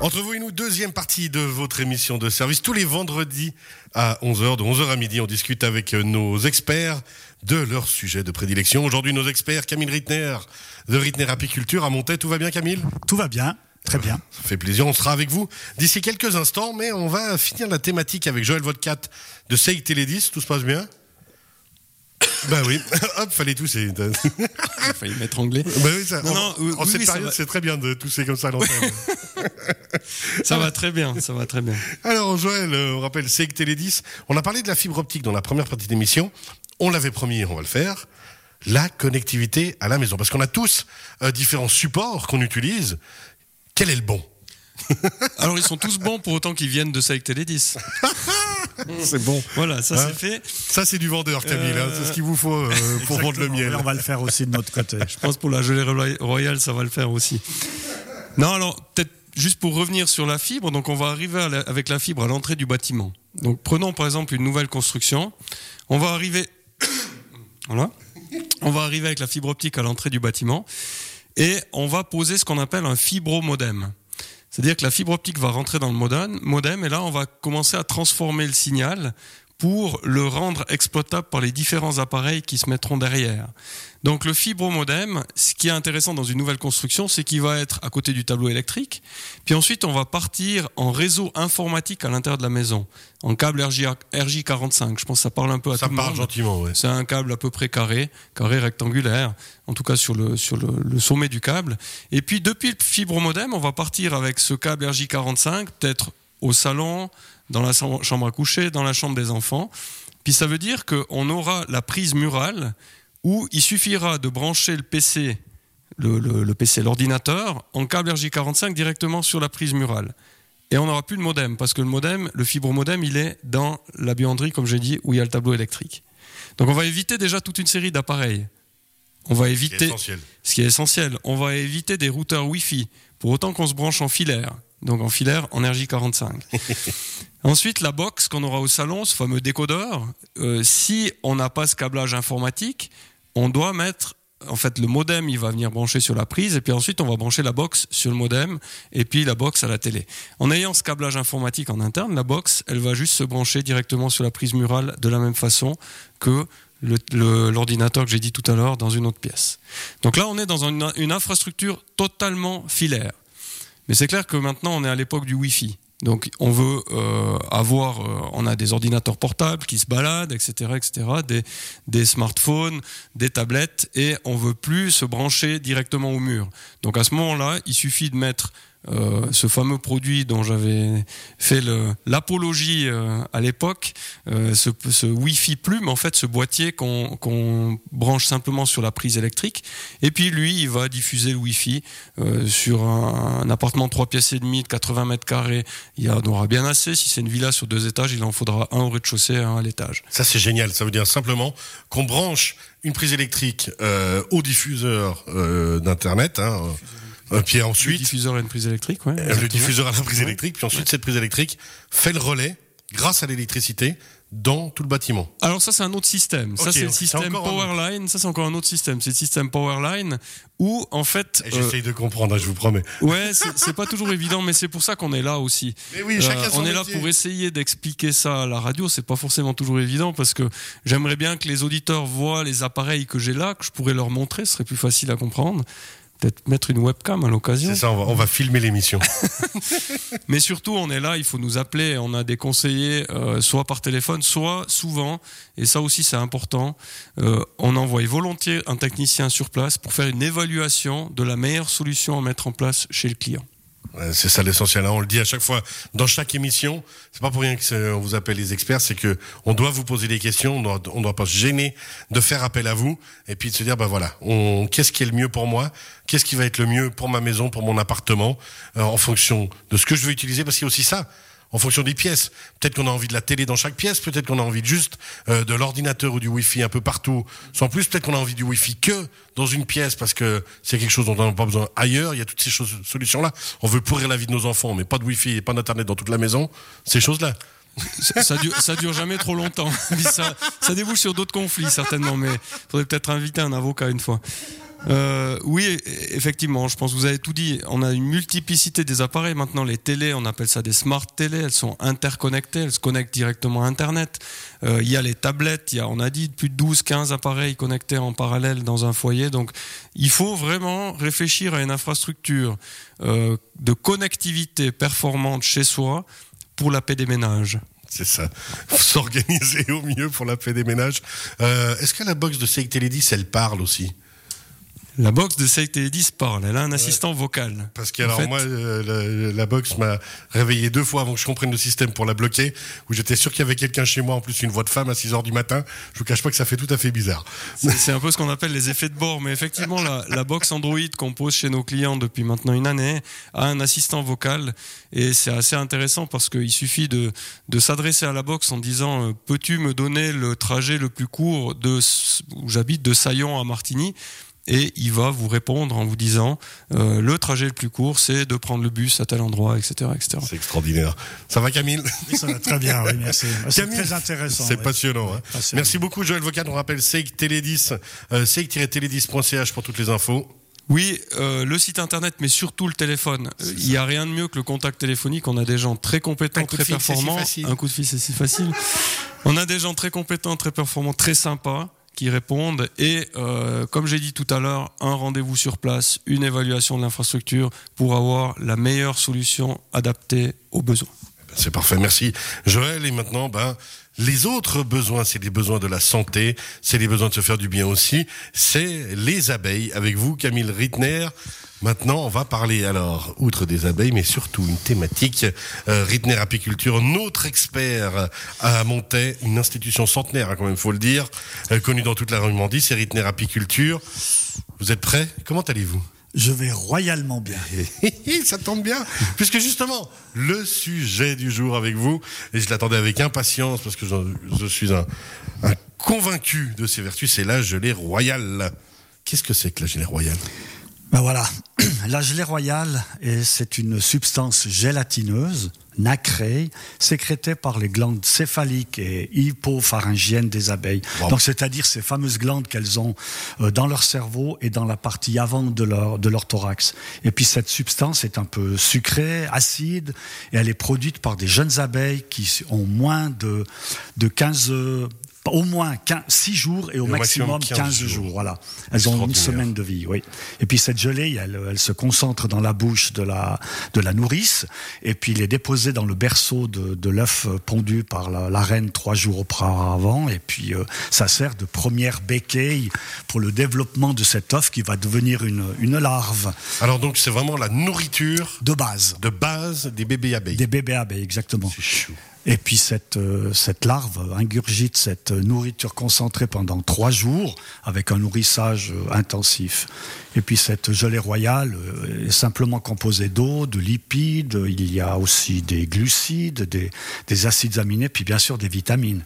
Entre vous et nous, deuxième partie de votre émission de service. Tous les vendredis à 11h, de 11h à midi, on discute avec nos experts de leur sujet de prédilection. Aujourd'hui, nos experts, Camille Rittner, de Rittner Apiculture à Montaix. Tout va bien, Camille? Tout va bien. Très bien. Ça fait plaisir. On sera avec vous d'ici quelques instants, mais on va finir la thématique avec Joël Vodcat de Seik Télédis. Tout se passe bien? Bah oui, hop, fallait tousser. Il fallait m'étrangler. Bah oui, ça, en, en cette période, c'est très bien de tousser comme ça à l'antenne. ça va très bien, ça va très bien. Alors, Joël, euh, on rappelle CEG Télé10. On a parlé de la fibre optique dans la première partie d'émission. On l'avait promis, on va le faire. La connectivité à la maison. Parce qu'on a tous euh, différents supports qu'on utilise. Quel est le bon? Alors, ils sont tous bons pour autant qu'ils viennent de CEG Télé 10. c'est bon. Voilà, ça Hein c'est fait. Ça, c'est du vendeur, Camille. hein. C'est ce qu'il vous faut euh, pour vendre le miel. Et on va le faire aussi de notre côté. Je pense pour la gelée roya- royale, ça va le faire aussi. Non, alors peut-être juste pour revenir sur la fibre, donc on va arriver la- avec la fibre à l'entrée du bâtiment. Donc prenons par exemple une nouvelle construction. On va arriver, voilà, on va arriver avec la fibre optique à l'entrée du bâtiment et on va poser ce qu'on appelle un fibromodem. C'est-à-dire que la fibre optique va rentrer dans le modem, modem et là on va commencer à transformer le signal pour le rendre exploitable par les différents appareils qui se mettront derrière. Donc le fibromodem, ce qui est intéressant dans une nouvelle construction, c'est qu'il va être à côté du tableau électrique. Puis ensuite, on va partir en réseau informatique à l'intérieur de la maison, en câble RJ, RJ45. Je pense que ça parle un peu à Ça tout le monde. gentiment, ouais. C'est un câble à peu près carré, carré rectangulaire, en tout cas sur le, sur le, le sommet du câble. Et puis depuis le fibromodem, on va partir avec ce câble RJ45, peut-être au salon, dans la chambre à coucher, dans la chambre des enfants. Puis ça veut dire qu'on aura la prise murale où il suffira de brancher le PC, le, le- le PC, l'ordinateur, en câble RJ45 directement sur la prise murale. Et on n'aura plus de modem, parce que le modem, le fibromodem, il est dans la buanderie, comme j'ai dit, où il y a le tableau électrique. Donc on va éviter déjà toute une série d'appareils. On va éviter, essentiel. ce qui est essentiel, on va éviter des routeurs Wi-Fi, pour autant qu'on se branche en filaire. Donc en filaire, en RJ45. Ensuite, la box qu'on aura au salon, ce fameux décodeur, euh, si on n'a pas ce câblage informatique, on doit mettre, en fait, le modem, il va venir brancher sur la prise, et puis ensuite, on va brancher la box sur le modem, et puis la box à la télé. En ayant ce câblage informatique en interne, la box, elle va juste se brancher directement sur la prise murale de la même façon que l'ordinateur que j'ai dit tout à l'heure dans une autre pièce. Donc là, on est dans une, une infrastructure totalement filaire. Mais c'est clair que maintenant, on est à l'époque du Wi-Fi. Donc, on veut euh, avoir, euh, on a des ordinateurs portables qui se baladent, etc., etc., des, smartphones, des tablettes, et on veut plus se brancher directement au mur. Donc, à ce moment-là, il suffit de mettre euh, ce fameux produit dont j'avais fait l'apologie euh, à l'époque, euh, ce, ce Wi-Fi plume, en fait, ce boîtier qu'on branche simplement sur la prise électrique. Et puis lui, il va diffuser le Wi-Fi euh, sur un, un appartement de 3 pièces et demie de 80 mètres carrés. Il y en aura bien assez. Si c'est une villa sur deux étages, il en faudra un au rez-de-chaussée et un à l'étage. Ça, c'est génial. Ça veut dire simplement qu'on branche une prise électrique euh, au diffuseur euh, d'Internet. Hein, euh, puis Le ensuite, diffuseur et une prise électrique, ouais. euh, le exactement. diffuseur à la prise électrique. Puis ensuite, cette prise électrique fait le relais grâce à l'électricité dans tout le bâtiment. Alors ça c'est un autre système. ça c'est le système Powerline. Ça c'est encore un autre système. C'est le système Powerline où en fait, euh, J'essaye de comprendre, hein, je vous promets. ouais, c'est pas toujours évident, mais c'est pour ça qu'on est là aussi. Mais oui, Euh, chacun on est là pour essayer d'expliquer ça à la radio. C'est pas forcément toujours évident parce que j'aimerais bien que les auditeurs voient les appareils que j'ai là, que je pourrais leur montrer. Ce serait plus facile à comprendre. Peut-être mettre une webcam à l'occasion. C'est ça, on va, on va filmer l'émission. Mais surtout, on est là, il faut nous appeler. On a des conseillers, euh, soit par téléphone, soit souvent, et ça aussi c'est important, euh, on envoie volontiers un technicien sur place pour faire une évaluation de la meilleure solution à mettre en place chez le client. C'est ça l'essentiel. hein. On le dit à chaque fois dans chaque émission. C'est pas pour rien que c'est- on vous appelle les experts, c'est que on doit vous poser des questions. On doit, on doit pas se gêner de faire appel à vous et puis de se dire bah voilà, qu'est-ce qui est le mieux pour moi? Qu'est-ce qui va être le mieux pour ma maison, pour mon appartement, euh, en fonction de ce que je veux utiliser? Parce qu'il y a aussi ça. En fonction des pièces. Peut-être qu'on a envie de la télé dans chaque pièce, peut-être qu'on a envie juste euh, de l'ordinateur ou du Wi-Fi un peu partout. Sans plus, peut-être qu'on a envie du Wi-Fi que dans une pièce parce que c'est quelque chose dont on n'a pas besoin ailleurs. Il y a toutes ces choses, solutions-là. On veut pourrir la vie de nos enfants, mais pas de Wi-Fi et pas d'internet dans toute la maison. Ces choses-là. Ça, dure, ça dure jamais trop longtemps. Ça, ça débouche sur d'autres conflits certainement, mais faudrait peut-être inviter un avocat une fois. Euh, oui, effectivement, je pense que vous avez tout dit. On a une multiplicité des appareils. Maintenant, les télés, on appelle ça des smart télés. Elles sont interconnectées, elles se connectent directement à Internet. Euh, il y a les tablettes, y a, on a dit, plus de 12, 15 appareils connectés en parallèle dans un foyer. Donc, il faut vraiment réfléchir à une infrastructure euh, de connectivité performante chez soi pour la paix des ménages. C'est ça. S'organiser au mieux pour la paix des ménages. Est-ce que la box de Seik Télédis, elle parle aussi? La box de Seik Télédis parle. Elle a un assistant vocal. Parce que En alors fait- moi, euh, la, la box m'a réveillé deux fois avant que je comprenne le système pour la bloquer, où j'étais sûr qu'il y avait quelqu'un chez moi, en plus une voix de femme à 6 heures du matin. Je vous cache pas que ça fait tout à fait bizarre. C'est un peu ce qu'on appelle les effets de bord, mais effectivement, la, la box Android qu'on pose chez nos clients depuis maintenant une année a un assistant vocal et c'est assez intéressant parce qu'il suffit de, de s'adresser à la box en disant euh, Peux-tu me donner le trajet le plus court de où j'habite de Saillon à Martigny? Et il va vous répondre en vous disant euh, le trajet le plus court, c'est de prendre le bus à tel endroit, etc., etc. C'est extraordinaire. Ça va Camille? Ça va très bien, oui, merci. C'est Camille, très intéressant. C'est passionnant. hein. Passionnant. Merci beaucoup Joël Vocat. On rappelle Seik Télédis, euh, seik-télédis.ch pour toutes les infos. Oui, euh, le site internet, mais surtout le téléphone. Euh, Il n'y a rien de mieux que le contact téléphonique. On a des gens très compétents, très si performants. Un coup de fil, c'est si facile. On a des gens très compétents, très performants, très sympas qui répondent. Et euh, comme j'ai dit tout à l'heure, un rendez-vous sur place, une évaluation de l'infrastructure pour avoir la meilleure solution adaptée aux besoins. C'est parfait, merci Joël. Et maintenant, ben, les autres besoins, c'est les besoins de la santé, c'est les besoins de se faire du bien aussi, c'est les abeilles. Avec vous, Camille Rittner. Maintenant, on va parler alors, outre des abeilles, mais surtout une thématique, euh, Rittner Apiculture, notre expert à Montaix, une institution centenaire, hein, quand même, faut le dire, euh, connue dans toute la Normandie, c'est Rittner Apiculture. Vous êtes prêts? Comment allez-vous? Je vais royalement bien. ça tombe bien, puisque justement, le sujet du jour avec vous, et je l'attendais avec impatience parce que je, je suis un, un convaincu de ses vertus, c'est la gelée royale. Qu'est-ce que c'est que la gelée royale Ben voilà, la gelée royale, et c'est une substance gélatineuse, nacrée, sécrétée par les glandes céphaliques et hypopharyngiennes des abeilles. Wow. Donc, c'est-à-dire ces fameuses glandes qu'elles ont euh, dans leur cerveau et dans la partie avant de leur, de leur thorax. Et puis, cette substance est un peu sucrée, acide, et elle est produite par des jeunes abeilles qui ont moins de, de 15, euh, au moins 15, 6 jours et au, maximum maximum 15 15, jours. jours. Voilà. Elles ont une semaine de vie, oui. Et puis cette gelée, elle, elle se concentre dans la bouche de la, de la nourrice, et puis il est déposé dans le berceau de, de l'œuf euh, pondu par la, la reine trois jours auparavant, et puis euh, ça sert de première béquille pour le développement de cet œuf qui va devenir une, une larve Alors donc c'est vraiment la nourriture de base. de base des bébés abeilles. Des bébés abeilles, exactement. C'est chou. Et puis cette, euh, cette larve ingurgite cette nourriture concentrée pendant trois jours avec un nourrissage euh, intensif. Et puis cette gelée royale euh, est simplement composée d'eau, de lipides, il y a aussi des glucides, des, des acides aminés, puis bien sûr des vitamines.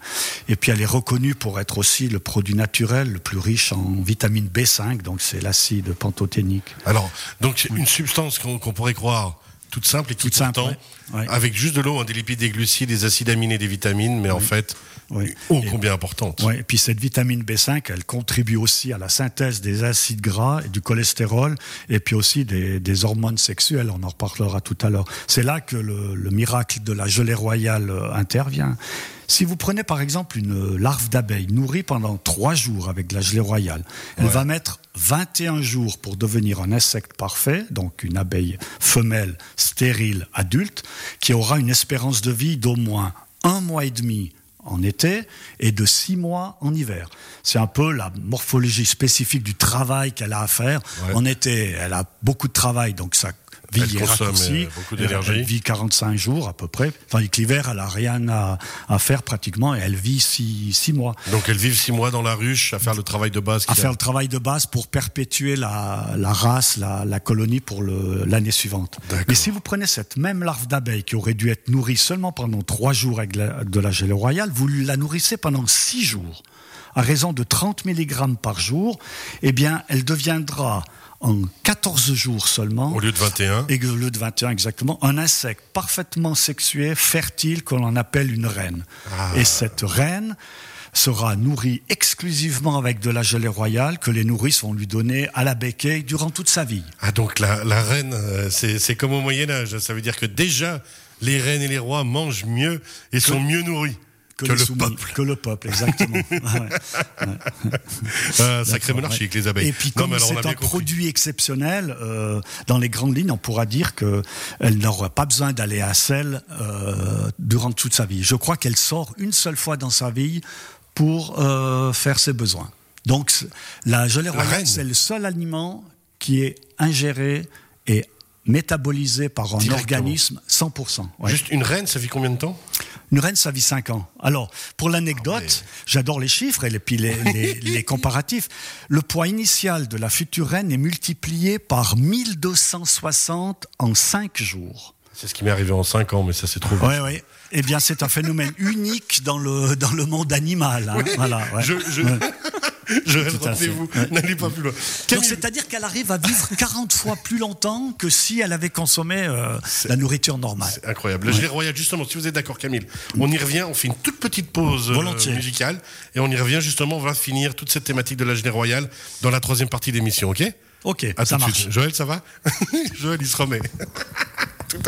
Et puis elle est reconnue pour être aussi le produit naturel le plus riche en vitamine B5, donc c'est l'acide pantothénique. Alors, donc une substance qu'on qu'on pourrait croire toute simple et qui Toute simple, pourtant, ouais. Ouais. avec juste de l'eau, hein, des lipides, des glucides, des acides aminés, des vitamines, mais en fait, Oui. ô combien importante. Ouais, et puis cette vitamine B5, elle contribue aussi à la synthèse des acides gras et du cholestérol, et puis aussi des, des hormones sexuelles. On en reparlera tout à l'heure. C'est là que le, le miracle de la gelée royale euh, intervient. Si vous prenez par exemple une larve d'abeille nourrie pendant trois jours avec de la gelée royale, elle Ouais. va mettre 21 jours pour devenir un insecte parfait, donc une abeille femelle stérile adulte, qui aura une espérance de vie d'au moins un mois et demi en été et de six mois en hiver. C'est un peu la morphologie spécifique du travail qu'elle a à faire. Ouais. En été, elle a beaucoup de travail, donc sa vie Elle est consomme, raccourcie. euh, beaucoup Elle- d'énergie. Elle vit 45 jours à peu près. Tandis que l'hiver, elle a rien à, à faire pratiquement et elle vit six, six mois. Donc elles vivent six mois dans la ruche à faire le travail de base. À a. faire le travail de base pour perpétuer la, la race, la, la colonie pour l'année suivante. Mais si vous prenez cette même larve d'abeille qui aurait dû être nourrie seulement pendant trois jours avec la- de la gelée royale, vous la nourrissez pendant six jours, à raison de 30 mg par jour, eh bien, elle deviendra en 14 jours seulement, Au lieu de 21. et au lieu de 21 exactement, un insecte parfaitement sexué, fertile, qu'on en appelle une reine. Ah. Et cette reine sera nourrie exclusivement avec de la gelée royale que les nourrices vont lui donner à la béquille durant toute sa vie. Ah donc la, la reine, euh, c'est c'est comme au Moyen Âge. Ça veut dire que déjà les reines et les rois mangent mieux et sont mieux nourris. Que, le soumis, peuple. Que le peuple, exactement. Ah ouais. Ah, sacrée D'accord, monarchie ouais. avec les abeilles. Et puis Non, comme c'est un produit exceptionnel, euh, dans les grandes lignes, on pourra dire qu'elle n'aura pas besoin d'aller à Sel euh, durant toute sa vie. Je crois qu'elle sort une seule fois dans sa vie pour euh, faire ses besoins. Donc la gelée royale, c'est le seul aliment qui est ingéré et métabolisé par un organisme 100%. ouais. Juste une reine, ça vit combien de temps? Une reine, ça vit 5 ans. Alors, pour l'anecdote, Ah j'adore les chiffres et les, puis les, les- les comparatifs. Le poids initial de la future reine est multiplié par 1260 en 5 jours. C'est ce qui m'est arrivé en 5 ans, mais ça c'est trop vite. Oui, oui. Eh bien, c'est un phénomène unique dans le, dans le monde animal. hein. Voilà, ouais. Je. Joël, Ouais. n'allez pas plus loin. Camille, c'est-à-dire qu'elle arrive à vivre 40 fois plus longtemps que si elle avait consommé euh, la nourriture normale. C'est incroyable. La gelée royale, justement, si vous êtes d'accord, Camille, on y revient, on fait une toute petite pause euh, musicale et on y revient justement, on va finir toute cette thématique de la gelée royale dans la troisième partie de l'émission, ok? Ok, À ça tout de marche. suite. Joël, ça va? Joël, il se remet.